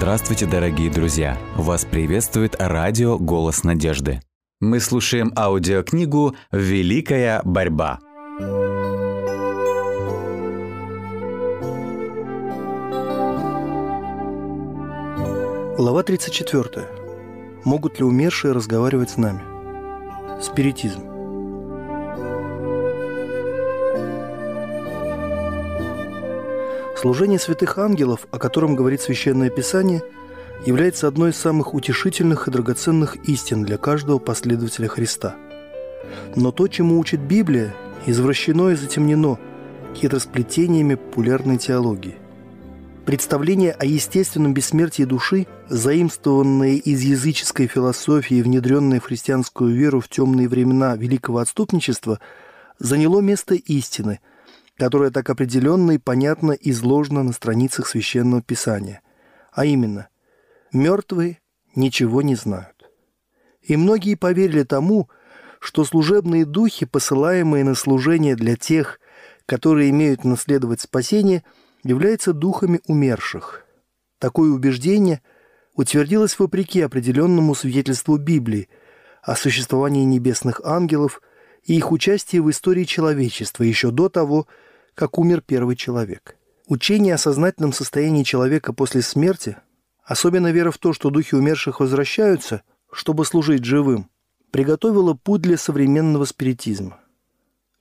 Здравствуйте, дорогие друзья! Вас приветствует радио «Голос надежды». Мы слушаем аудиокнигу «Великая борьба». Глава 34. Могут ли умершие разговаривать с нами? Спиритизм. Служение святых ангелов, о котором говорит Священное Писание, является одной из самых утешительных и драгоценных истин для каждого последователя Христа. Но то, чему учит Библия, извращено и затемнено хитросплетениями популярной теологии. Представление о естественном бессмертии души, заимствованное из языческой философии и внедренное в христианскую веру в темные времена великого отступничества, заняло место истины – которая так определенно и понятно изложена на страницах Священного Писания. А именно, мертвые ничего не знают. И многие поверили тому, что служебные духи, посылаемые на служение для тех, которые имеют наследовать спасение, являются духами умерших. Такое убеждение утвердилось вопреки определенному свидетельству Библии о существовании небесных ангелов и их участии в истории человечества еще до того, как умер первый человек. Учение о сознательном состоянии человека после смерти, особенно вера в то, что духи умерших возвращаются, чтобы служить живым, приготовило путь для современного спиритизма.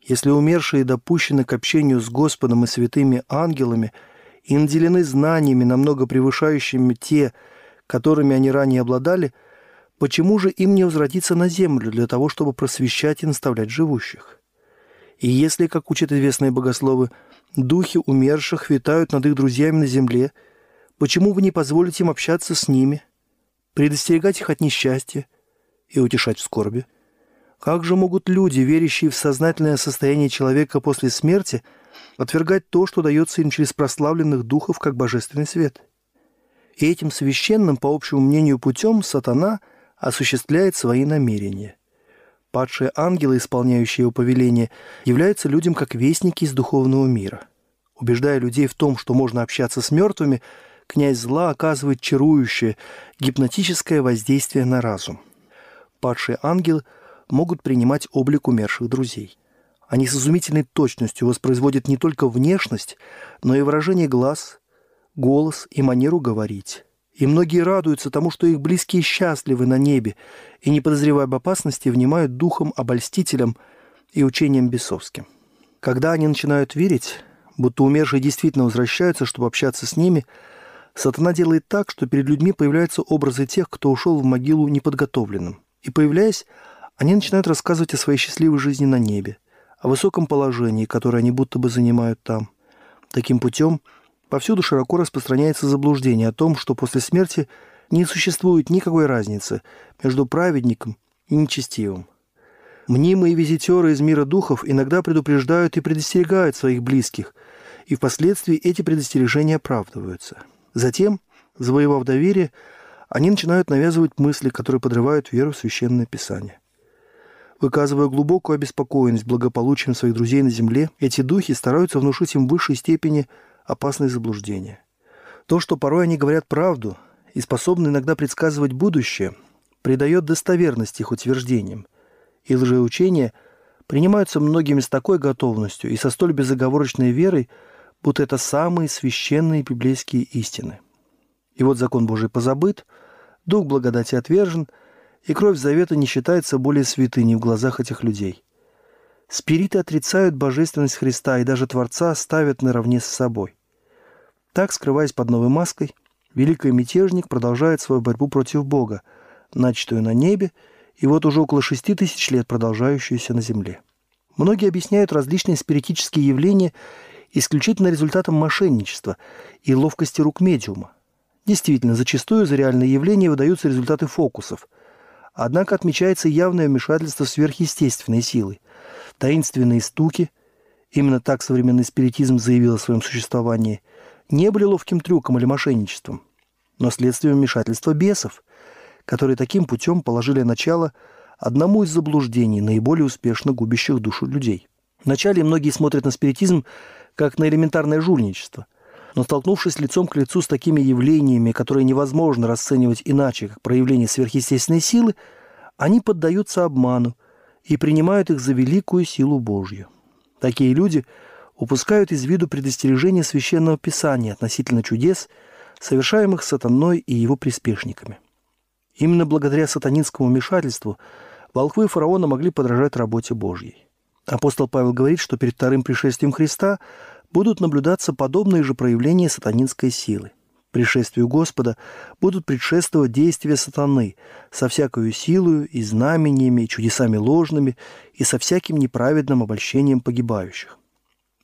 Если умершие допущены к общению с Господом и святыми ангелами и наделены знаниями, намного превышающими те, которыми они ранее обладали, почему же им не возвратиться на землю для того, чтобы просвещать и наставлять живущих? И если, как учат известные богословы, духи умерших витают над их друзьями на земле, почему вы не позволите им общаться с ними, предостерегать их от несчастья и утешать в скорби? Как же могут люди, верящие в сознательное состояние человека после смерти, отвергать то, что дается им через прославленных духов, как божественный свет? И этим священным, по общему мнению, путем сатана осуществляет свои намерения. Падшие ангелы, исполняющие его повеление, являются людям как вестники из духовного мира. Убеждая людей в том, что можно общаться с мертвыми, князь зла оказывает чарующее, гипнотическое воздействие на разум. Падшие ангелы могут принимать облик умерших друзей. Они с изумительной точностью воспроизводят не только внешность, но и выражение глаз, голос и манеру говорить. И многие радуются тому, что их близкие счастливы на небе, и, не подозревая об опасности, внимают духом обольстителям и учением бесовским. Когда они начинают верить, будто умершие действительно возвращаются, чтобы общаться с ними, сатана делает так, что перед людьми появляются образы тех, кто ушел в могилу неподготовленным. И, появляясь, они начинают рассказывать о своей счастливой жизни на небе, о высоком положении, которое они будто бы занимают там. Таким путем – Повсюду широко распространяется заблуждение о том, что после смерти не существует никакой разницы между праведником и нечестивым. Мнимые визитеры из мира духов иногда предупреждают и предостерегают своих близких, и впоследствии эти предостережения оправдываются. Затем, завоевав доверие, они начинают навязывать мысли, которые подрывают веру в Священное Писание. Выказывая глубокую обеспокоенность благополучием своих друзей на земле, эти духи стараются внушить им в высшей степени – опасные заблуждения. То, что порой они говорят правду и способны иногда предсказывать будущее, придает достоверность их утверждениям, и лжеучения принимаются многими с такой готовностью и со столь безоговорочной верой, будто это самые священные библейские истины. И вот закон Божий позабыт, дух благодати отвержен, и кровь завета не считается более святыней в глазах этих людей. Спириты отрицают божественность Христа и даже Творца ставят наравне с собой. Так, скрываясь под новой маской, великий мятежник продолжает свою борьбу против Бога, начатую на небе и вот уже около шести тысяч лет продолжающуюся на земле. Многие объясняют различные спиритические явления исключительно результатом мошенничества и ловкости рук медиума. Действительно, зачастую за реальные явления выдаются результаты фокусов. Однако отмечается явное вмешательство сверхъестественной силы. Таинственные стуки, именно так современный спиритизм заявил о своем существовании – не были ловким трюком или мошенничеством, но следствием вмешательства бесов, которые таким путем положили начало одному из заблуждений, наиболее успешно губящих душу людей. Вначале многие смотрят на спиритизм как на элементарное жульничество, Но столкнувшись лицом к лицу с такими явлениями, которые невозможно расценивать иначе, как проявление сверхъестественной силы, они поддаются обману и принимают их за великую силу Божью. Такие люди упускают из виду предостережение Священного Писания относительно чудес, совершаемых сатаной и его приспешниками. Именно благодаря сатанинскому вмешательству волхвы фараона могли подражать работе Божьей. Апостол Павел говорит, что перед вторым пришествием Христа будут наблюдаться подобные же проявления сатанинской силы. Пришествию Господа будут предшествовать действия сатаны со всякою силою и знамениями, и чудесами ложными, и со всяким неправедным обольщением погибающих.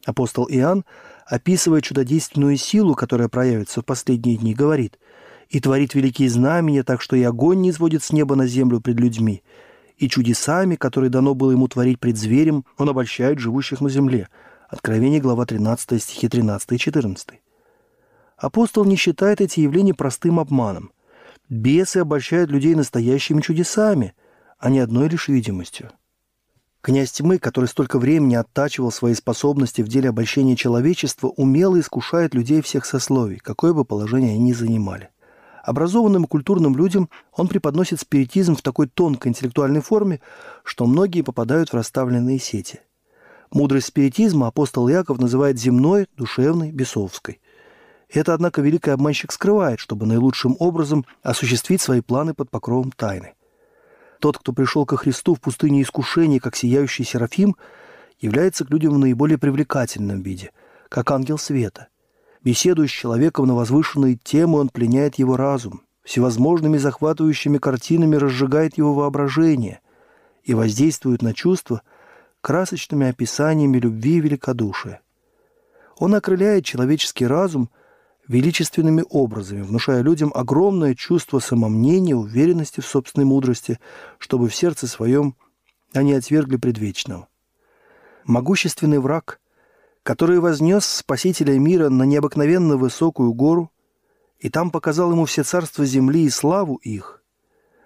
Апостол Иоанн, описывая чудодейственную силу, которая проявится в последние дни, говорит «И творит великие знамения, так что и огонь не изводит с неба на землю пред людьми, и чудесами, которые дано было ему творить пред зверем, он обольщает живущих на земле». Откровение, глава 13, стихи 13 и 14. Апостол не считает эти явления простым обманом. Бесы обольщают людей настоящими чудесами, а не одной лишь видимостью. Князь тьмы, который столько времени оттачивал свои способности в деле обольщения человечества, умело искушает людей всех сословий, какое бы положение они ни занимали. Образованным и культурным людям он преподносит спиритизм в такой тонкой интеллектуальной форме, что многие попадают в расставленные сети. Мудрость спиритизма апостол Яков называет земной, душевной, бесовской. Это, однако, великий обманщик скрывает, чтобы наилучшим образом осуществить свои планы под покровом тайны. Тот, кто пришел ко Христу в пустыне искушений, как сияющий Серафим, является к людям в наиболее привлекательном виде, как ангел света. Беседуя с человеком на возвышенные темы, он пленяет его разум, всевозможными захватывающими картинами разжигает его воображение и воздействует на чувства красочными описаниями любви и великодушия. Он окрыляет человеческий разум – величественными образами, внушая людям огромное чувство самомнения, уверенности в собственной мудрости, чтобы в сердце своем они отвергли предвечного. Могущественный враг, который вознес Спасителя мира на необыкновенно высокую гору и там показал ему все царства земли и славу их,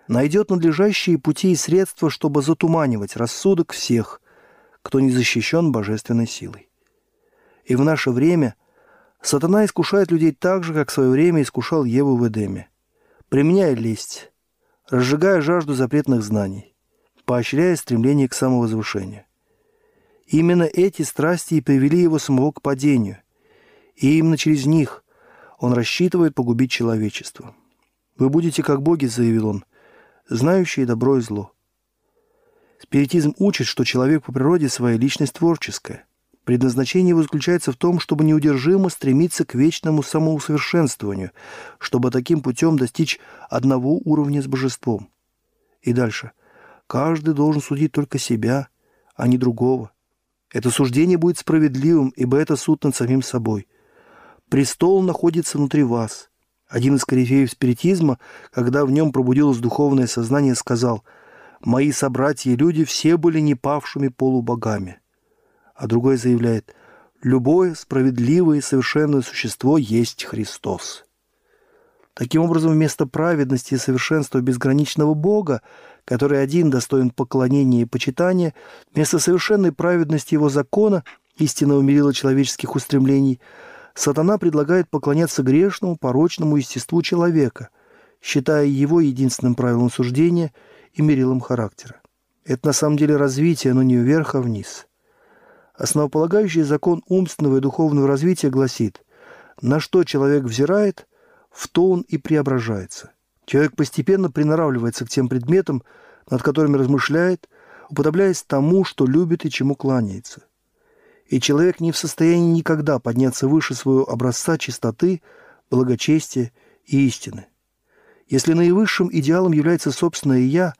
найдет надлежащие пути и средства, чтобы затуманивать рассудок всех, кто не защищен божественной силой. И в наше время – Сатана искушает людей так же, как в свое время искушал Еву в Эдеме, применяя лесть, разжигая жажду запретных знаний, поощряя стремление к самовозвышению. Именно эти страсти и привели его самого к падению, и именно через них он рассчитывает погубить человечество. «Вы будете как боги», — заявил он, — «знающие добро и зло». Спиритизм учит, что человек по природе своей личность творческая, Предназначение его заключается в том, чтобы неудержимо стремиться к вечному самоусовершенствованию, чтобы таким путем достичь одного уровня с божеством. И дальше. Каждый должен судить только себя, а не другого. Это суждение будет справедливым, ибо это суд над самим собой. Престол находится внутри вас. Один из корифеев спиритизма, когда в нем пробудилось духовное сознание, сказал «Мои собратья и люди все были непавшими полубогами» а другой заявляет «любое справедливое и совершенное существо есть Христос». Таким образом, вместо праведности и совершенства безграничного Бога, который один достоин поклонения и почитания, вместо совершенной праведности его закона, истинного мерила человеческих устремлений, сатана предлагает поклоняться грешному, порочному естеству человека, считая его единственным правилом суждения и мерилом характера. Это на самом деле развитие, но не вверх, а вниз – Основополагающий закон умственного и духовного развития гласит, на что человек взирает, в то он и преображается. Человек постепенно приноравливается к тем предметам, над которыми размышляет, уподобляясь тому, что любит и чему кланяется. И человек не в состоянии никогда подняться выше своего образца чистоты, благочестия и истины. Если наивысшим идеалом является собственное «я»,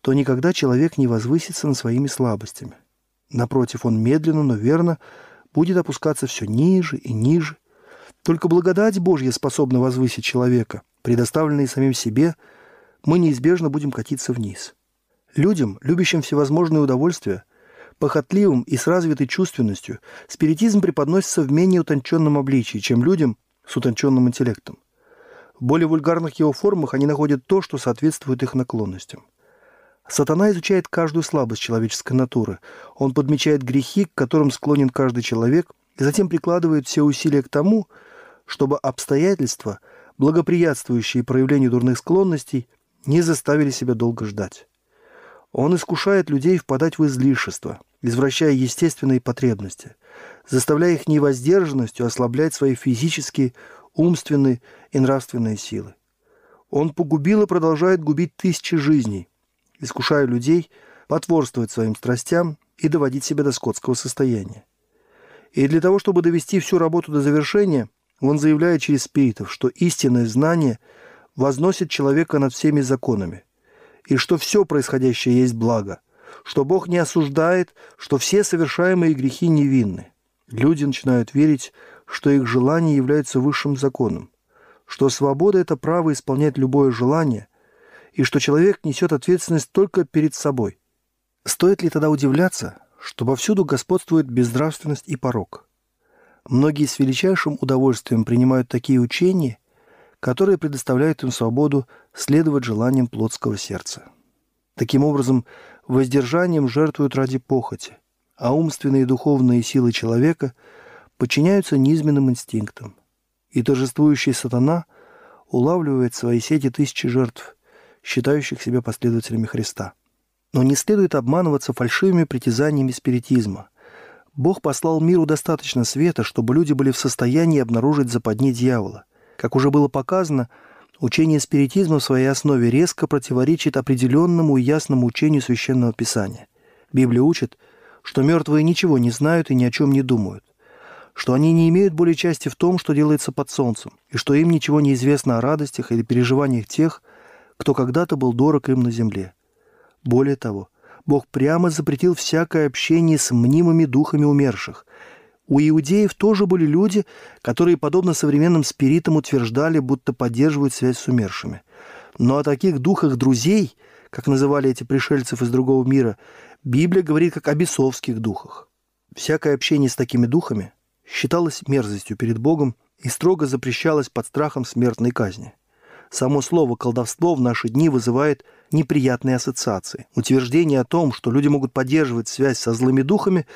то никогда человек не возвысится над своими слабостями – Напротив, он медленно, но верно будет опускаться все ниже и ниже. Только благодать Божья способна возвысить человека, предоставленный самим себе, мы неизбежно будем катиться вниз. Людям, любящим всевозможные удовольствия, похотливым и с развитой чувственностью, спиритизм преподносится в менее утонченном обличии, чем людям с утонченным интеллектом. В более вульгарных его формах они находят то, что соответствует их наклонностям – Сатана изучает каждую слабость человеческой натуры. Он подмечает грехи, к которым склонен каждый человек, и затем прикладывает все усилия к тому, чтобы обстоятельства, благоприятствующие проявлению дурных склонностей, не заставили себя долго ждать. Он искушает людей впадать в излишество, извращая естественные потребности, заставляя их невоздержанностью ослаблять свои физические, умственные и нравственные силы. Он погубил и продолжает губить тысячи жизней, искушая людей потворствовать своим страстям и доводить себя до скотского состояния. И для того, чтобы довести всю работу до завершения, он заявляет через спиритов, что истинное знание возносит человека над всеми законами, и что все происходящее есть благо, что Бог не осуждает, что все совершаемые грехи невинны. Люди начинают верить, что их желание является высшим законом, что свобода – это право исполнять любое желание, и что человек несет ответственность только перед собой. Стоит ли тогда удивляться, что повсюду господствует безнравственность и порок? Многие с величайшим удовольствием принимают такие учения, которые предоставляют им свободу следовать желаниям плотского сердца. Таким образом, воздержанием жертвуют ради похоти, а умственные и духовные силы человека подчиняются низменным инстинктам. И торжествующий сатана улавливает свои сети тысячи жертв, считающих себя последователями Христа. Но не следует обманываться фальшивыми притязаниями спиритизма. Бог послал миру достаточно света, чтобы люди были в состоянии обнаружить западни дьявола. Как уже было показано, учение спиритизма в своей основе резко противоречит определенному и ясному учению Священного Писания. Библия учит, что мертвые ничего не знают и ни о чем не думают, что они не имеют более части в том, что делается под солнцем, и что им ничего не известно о радостях или переживаниях тех, кто когда-то был дорог им на земле. Более того, Бог прямо запретил всякое общение с мнимыми духами умерших. У иудеев тоже были люди, которые, подобно современным спиритам, утверждали, будто поддерживают связь с умершими. Но о таких духах друзей, как называли эти пришельцев из другого мира, Библия говорит как о бесовских духах. Всякое общение с такими духами считалось мерзостью перед Богом и строго запрещалось под страхом смертной казни. Само слово «колдовство» в наши дни вызывает неприятные ассоциации. Утверждение о том, что люди могут поддерживать связь со злыми духами,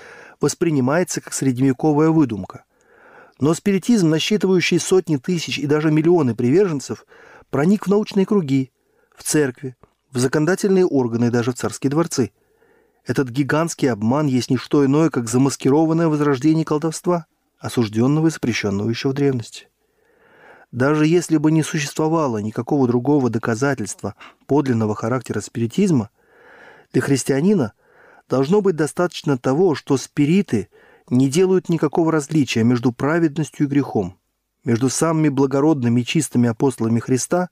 воспринимается как средневековая выдумка. Но спиритизм, насчитывающий сотни тысяч и даже миллионы приверженцев, проник в научные круги, в церкви, в законодательные органы и даже в царские дворцы. Этот гигантский обман есть не что иное, как замаскированное возрождение колдовства, осужденного и запрещенного еще в древности. Даже если бы не существовало никакого другого доказательства подлинного характера спиритизма, для христианина должно быть достаточно того, что спириты не делают никакого различия между праведностью и грехом, между самыми благородными и чистыми апостолами Христа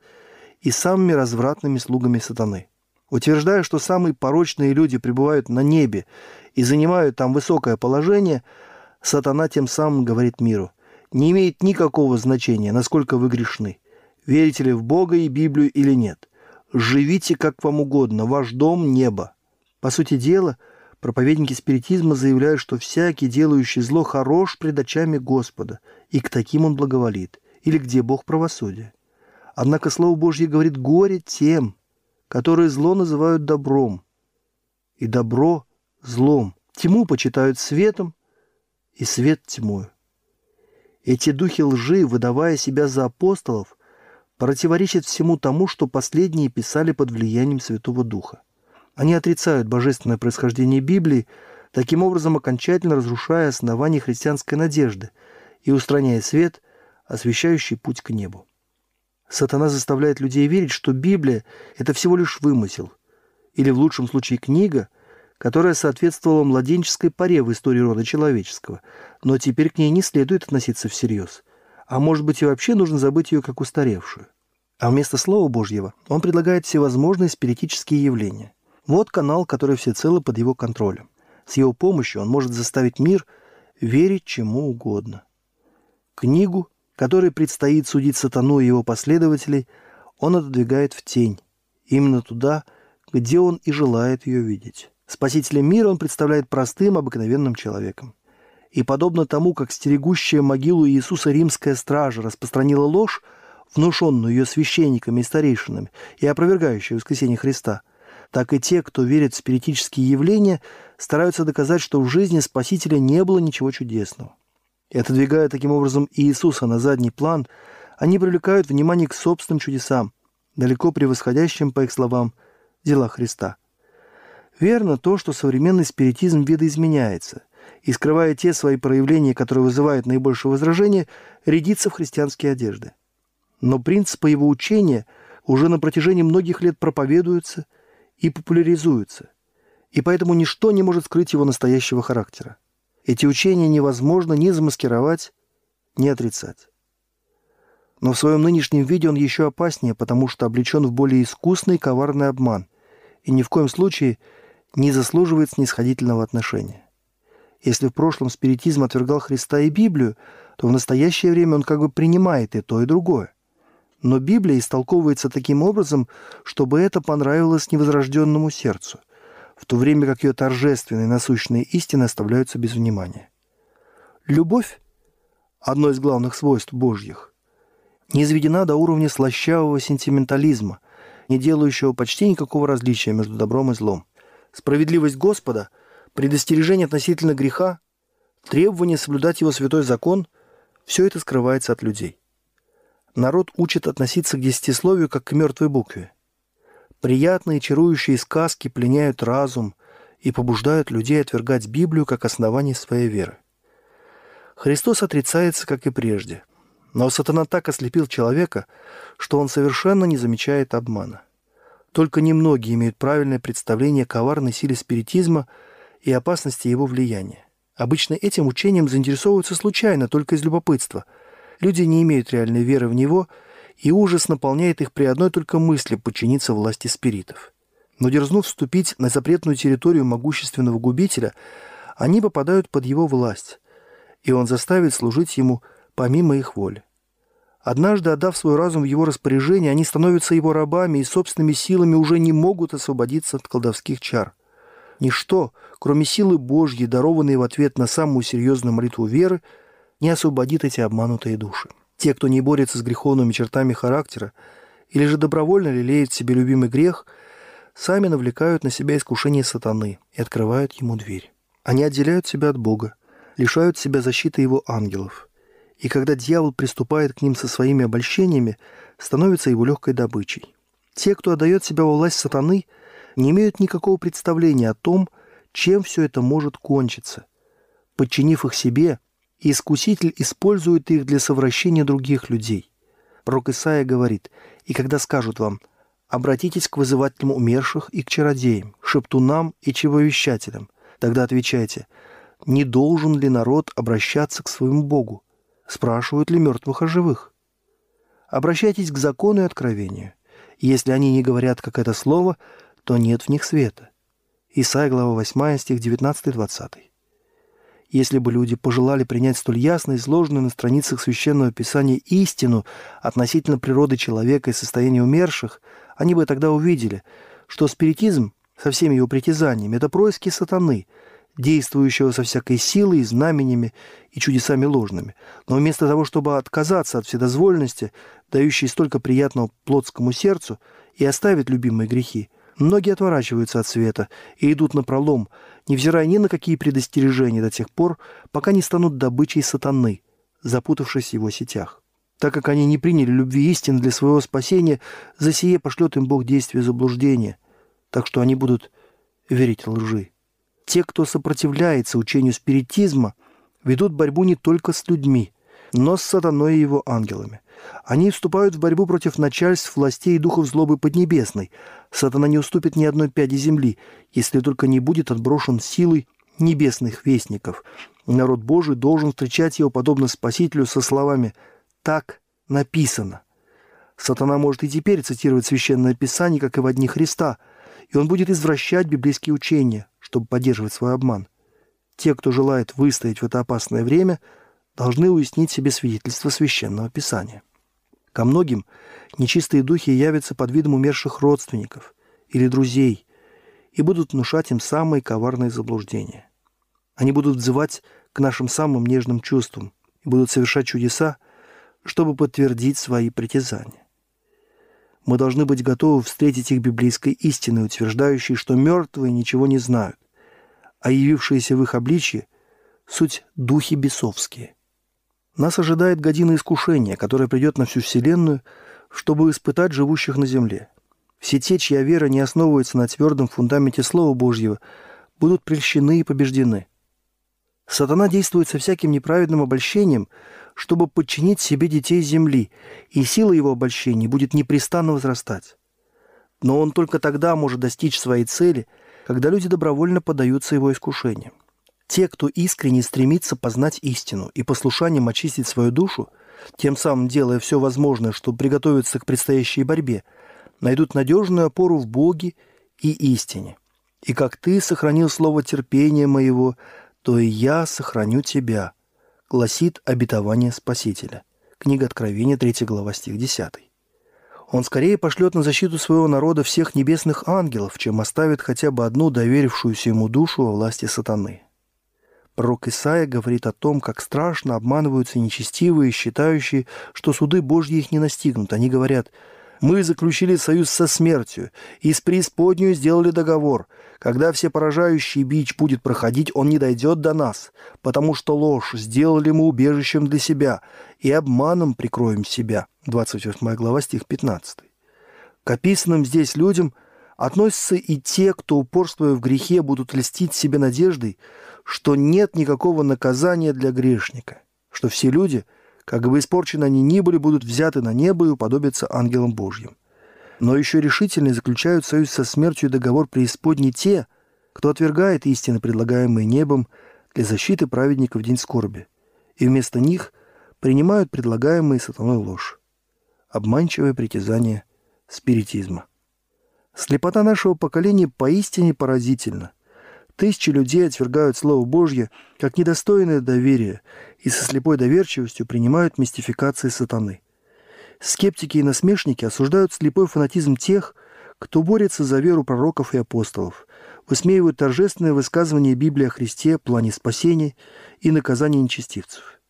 и самыми развратными слугами сатаны. Утверждая, что самые порочные люди пребывают на небе и занимают там высокое положение, сатана тем самым говорит миру – не имеет никакого значения, насколько вы грешны. Верите ли в Бога и Библию или нет. Живите как вам угодно, ваш дом – небо. По сути дела, проповедники спиритизма заявляют, что всякий, делающий зло, хорош пред очами Господа, и к таким он благоволит, или где Бог правосудия. Однако Слово Божье говорит «горе тем, которые зло называют добром, и добро – злом. Тьму почитают светом, и свет – тьмою. Эти духи лжи, выдавая себя за апостолов, противоречат всему тому, что последние писали под влиянием Святого Духа. Они отрицают божественное происхождение Библии, таким образом окончательно разрушая основания христианской надежды и устраняя свет, освещающий путь к небу. Сатана заставляет людей верить, что Библия – это всего лишь вымысел, или в лучшем случае книга – которая соответствовала младенческой паре в истории рода человеческого, но теперь к ней не следует относиться всерьез. А может быть и вообще нужно забыть ее как устаревшую. А вместо Слова Божьего он предлагает всевозможные спиритические явления. Вот канал, который всецело под его контролем. С его помощью он может заставить мир верить чему угодно. Книгу, которой предстоит судить сатану и его последователей, он отодвигает в тень, именно туда, где он и желает ее видеть. Спасителя мира он представляет простым, обыкновенным человеком. И подобно тому, как стерегущая могилу Иисуса римская стража распространила ложь, внушенную ее священниками и старейшинами, и опровергающую воскресение Христа, так и те, кто верит в спиритические явления, стараются доказать, что в жизни Спасителя не было ничего чудесного. И отодвигая таким образом Иисуса на задний план, они привлекают внимание к собственным чудесам, далеко превосходящим, по их словам, дела Христа. Верно то, что современный спиритизм видоизменяется и, скрывая те свои проявления, которые вызывают наибольшее возражение, рядится в христианские одежды. Но принципы его учения уже на протяжении многих лет проповедуются и популяризуются, и поэтому ничто не может скрыть его настоящего характера. Эти учения невозможно ни замаскировать, ни отрицать. Но в своем нынешнем виде он еще опаснее, потому что облечен в более искусный коварный обман и ни в коем случае не заслуживает снисходительного отношения. Если в прошлом спиритизм отвергал Христа и Библию, то в настоящее время он как бы принимает и то, и другое. Но Библия истолковывается таким образом, чтобы это понравилось невозрожденному сердцу, в то время как ее торжественные насущные истины оставляются без внимания. Любовь – одно из главных свойств Божьих, не изведена до уровня слащавого сентиментализма, не делающего почти никакого различия между добром и злом. Справедливость Господа, предостережение относительно греха, требование соблюдать его святой закон – все это скрывается от людей. Народ учит относиться к десятисловию как к мертвой букве. Приятные чарующие сказки пленяют разум и побуждают людей отвергать Библию как основание своей веры. Христос отрицается, как и прежде. Но сатана так ослепил человека, что он совершенно не замечает обмана. Только немногие имеют правильное представление о коварной силе спиритизма и опасности его влияния. Обычно этим учением заинтересовываются случайно, только из любопытства. Люди не имеют реальной веры в него, и ужас наполняет их при одной только мысли подчиниться власти спиритов. Но дерзнув вступить на запретную территорию могущественного губителя, они попадают под его власть, и он заставит служить ему помимо их воли. Однажды, отдав свой разум в его распоряжение, они становятся его рабами и собственными силами уже не могут освободиться от колдовских чар. Ничто, кроме силы Божьей, дарованной в ответ на самую серьезную молитву веры, не освободит эти обманутые души. Те, кто не борется с греховными чертами характера или же добровольно лелеет в себе любимый грех, сами навлекают на себя искушение сатаны и открывают ему дверь. Они отделяют себя от Бога, лишают себя защиты его ангелов. И когда дьявол приступает к ним со своими обольщениями, становится его легкой добычей. Те, кто отдает себя во власть сатаны, не имеют никакого представления о том, чем все это может кончиться. Подчинив их себе, искуситель использует их для совращения других людей. Пророк Исаия говорит, «И когда скажут вам, обратитесь к вызывателям умерших и к чародеям, шептунам и чевовещателям, тогда отвечайте, не должен ли народ обращаться к своему Богу? Спрашивают ли мертвых о живых? Обращайтесь к закону и откровению. Если они не говорят, как это слово, то нет в них света. Исайя, глава 8, стих 19-20. Если бы люди пожелали принять столь ясно изложенную на страницах Священного Писания истину относительно природы человека и состояния умерших, они бы тогда увидели, что спиритизм со всеми его притязаниями – это происки сатаны, действующего со всякой силой, знаменями и чудесами ложными. Но вместо того, чтобы отказаться от вседозвольности, дающей столько приятного плотскому сердцу, и оставить любимые грехи – Многие отворачиваются от света и идут на пролом, невзирая ни на какие предостережения до тех пор, пока не станут добычей сатаны, запутавшись в его сетях. Так как они не приняли любви истины для своего спасения, за сие пошлет им Бог действие заблуждения, так что они будут верить лжи. Те, кто сопротивляется учению спиритизма, ведут борьбу не только с людьми, но с сатаной и его ангелами. Они вступают в борьбу против начальств, властей и духов злобы Поднебесной. Сатана не уступит ни одной пяди земли, если только не будет отброшен силой небесных вестников. Народ Божий должен встречать его подобно Спасителю со словами «Так написано». Сатана может и теперь цитировать Священное Писание, как и в одни Христа, и он будет извращать библейские учения, чтобы поддерживать свой обман. Те, кто желает выстоять в это опасное время, должны уяснить себе свидетельство Священного Писания. Ко многим нечистые духи явятся под видом умерших родственников или друзей и будут внушать им самые коварные заблуждения. Они будут взывать к нашим самым нежным чувствам и будут совершать чудеса, чтобы подтвердить свои притязания. Мы должны быть готовы встретить их библейской истиной, утверждающей, что мертвые ничего не знают, а явившиеся в их обличье – суть духи бесовские. Нас ожидает година искушения, которая придет на всю Вселенную, чтобы испытать живущих на земле. Все те, чья вера не основывается на твердом фундаменте Слова Божьего, будут прельщены и побеждены. Сатана действует со всяким неправедным обольщением, чтобы подчинить себе детей земли, и сила его обольщений будет непрестанно возрастать. Но он только тогда может достичь своей цели, когда люди добровольно поддаются его искушениям. Те, кто искренне стремится познать истину и послушанием очистить свою душу, тем самым делая все возможное, чтобы приготовиться к предстоящей борьбе, найдут надежную опору в Боге и истине. И как ты сохранил слово терпения моего, то и я сохраню тебя, гласит обетование Спасителя. Книга Откровения, 3 глава, стих 10. Он скорее пошлет на защиту своего народа всех небесных ангелов, чем оставит хотя бы одну доверившуюся ему душу во власти сатаны. Пророк Исаия говорит о том, как страшно обманываются нечестивые, считающие, что суды Божьи их не настигнут. Они говорят, «Мы заключили союз со смертью, и с преисподнюю сделали договор. Когда все поражающий бич будет проходить, он не дойдет до нас, потому что ложь сделали мы убежищем для себя, и обманом прикроем себя». 28 глава, стих 15. К описанным здесь людям относятся и те, кто, упорствуя в грехе, будут льстить себе надеждой, что нет никакого наказания для грешника, что все люди, как бы испорчены они ни были, будут взяты на небо и уподобятся ангелам Божьим. Но еще решительнее заключают союз со смертью договор преисподней те, кто отвергает истины, предлагаемые небом для защиты праведников в день скорби, и вместо них принимают предлагаемые сатаной ложь. Обманчивое притязание спиритизма. Слепота нашего поколения поистине поразительна – Тысячи людей отвергают Слово Божье как недостойное доверия и со слепой доверчивостью принимают мистификации сатаны. Скептики и насмешники осуждают слепой фанатизм тех, кто борется за веру пророков и апостолов, высмеивают торжественное высказывание Библии о Христе, плане спасения и наказания нечестивцев.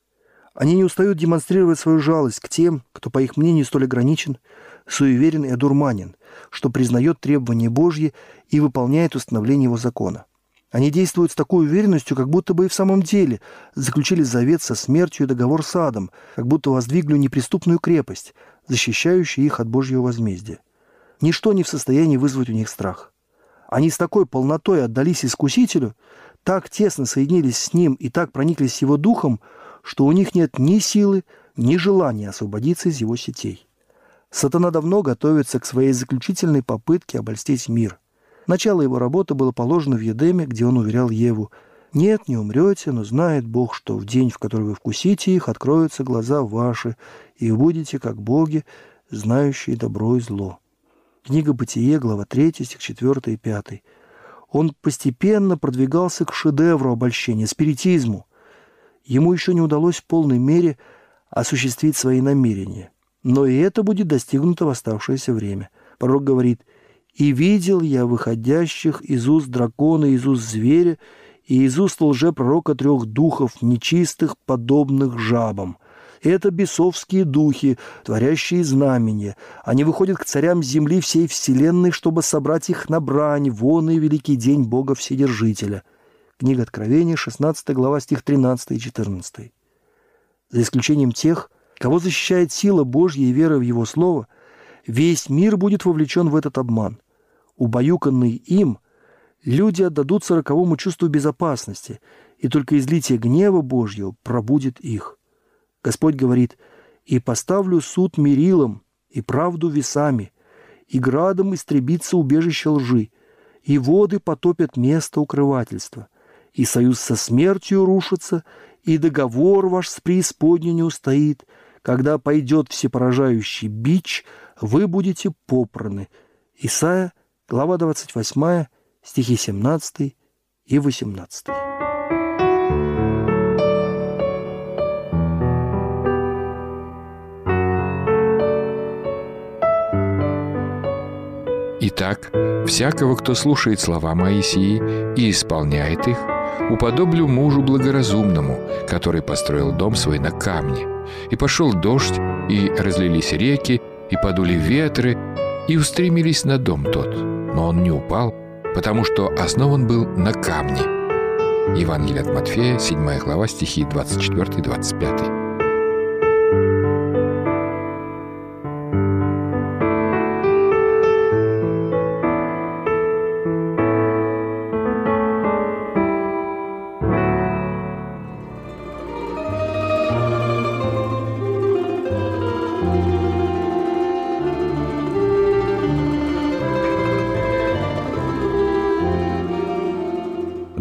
Они не устают демонстрировать свою жалость к тем, кто, по их мнению, столь ограничен, суеверен и одурманен, что признает требования Божьи и выполняет установление его закона. Они действуют с такой уверенностью, как будто бы и в самом деле заключили завет со смертью и договор с адом, как будто воздвигли неприступную крепость, защищающую их от Божьего возмездия. Ничто не в состоянии вызвать у них страх. Они с такой полнотой отдались Искусителю, так тесно соединились с Ним и так прониклись Его Духом, что у них нет ни силы, ни желания освободиться из Его сетей. Сатана давно готовится к своей заключительной попытке обольстить мир. Начало его работы было положено в Едеме, где он уверял Еву, «Нет, не умрете, но знает Бог, что в день, в который вы вкусите их, откроются глаза ваши, и вы будете, как боги, знающие добро и зло». Книга «Бытие», глава 3, стих 4 и 5. Он постепенно продвигался к шедевру обольщения, спиритизму. Ему еще не удалось в полной мере осуществить свои намерения. Но и это будет достигнуто в оставшееся время. Пророк говорит – и видел я выходящих из уст дракона, из уст зверя и из уст лжепророка трех духов, нечистых, подобных жабам. Это бесовские духи, творящие знамения. Они выходят к царям земли всей вселенной, чтобы собрать их на брань, вон и великий день Бога Вседержителя. Книга Откровения, 16 глава, стих 13 и 14. За исключением тех, кого защищает сила Божья и вера в Его Слово – Весь мир будет вовлечен в этот обман. Убаюканные им, люди отдадутся роковому чувству безопасности, и только излитие гнева Божьего пробудет их. Господь говорит, «И поставлю суд мерилом, и правду весами, и градом истребится убежище лжи, и воды потопят место укрывательства, и союз со смертью рушится, и договор ваш с преисподней не устоит, когда пойдет всепоражающий бич, вы будете попраны. Исайя, глава 28, стихи 17 и 18. Итак, всякого, кто слушает слова Моисии и исполняет их, уподоблю мужу благоразумному, который построил дом свой на камне. И пошел дождь, и разлились реки, и подули ветры, и устремились на дом тот. Но он не упал, потому что основан был на камне. Евангелие от Матфея, 7 глава, стихи 24-25.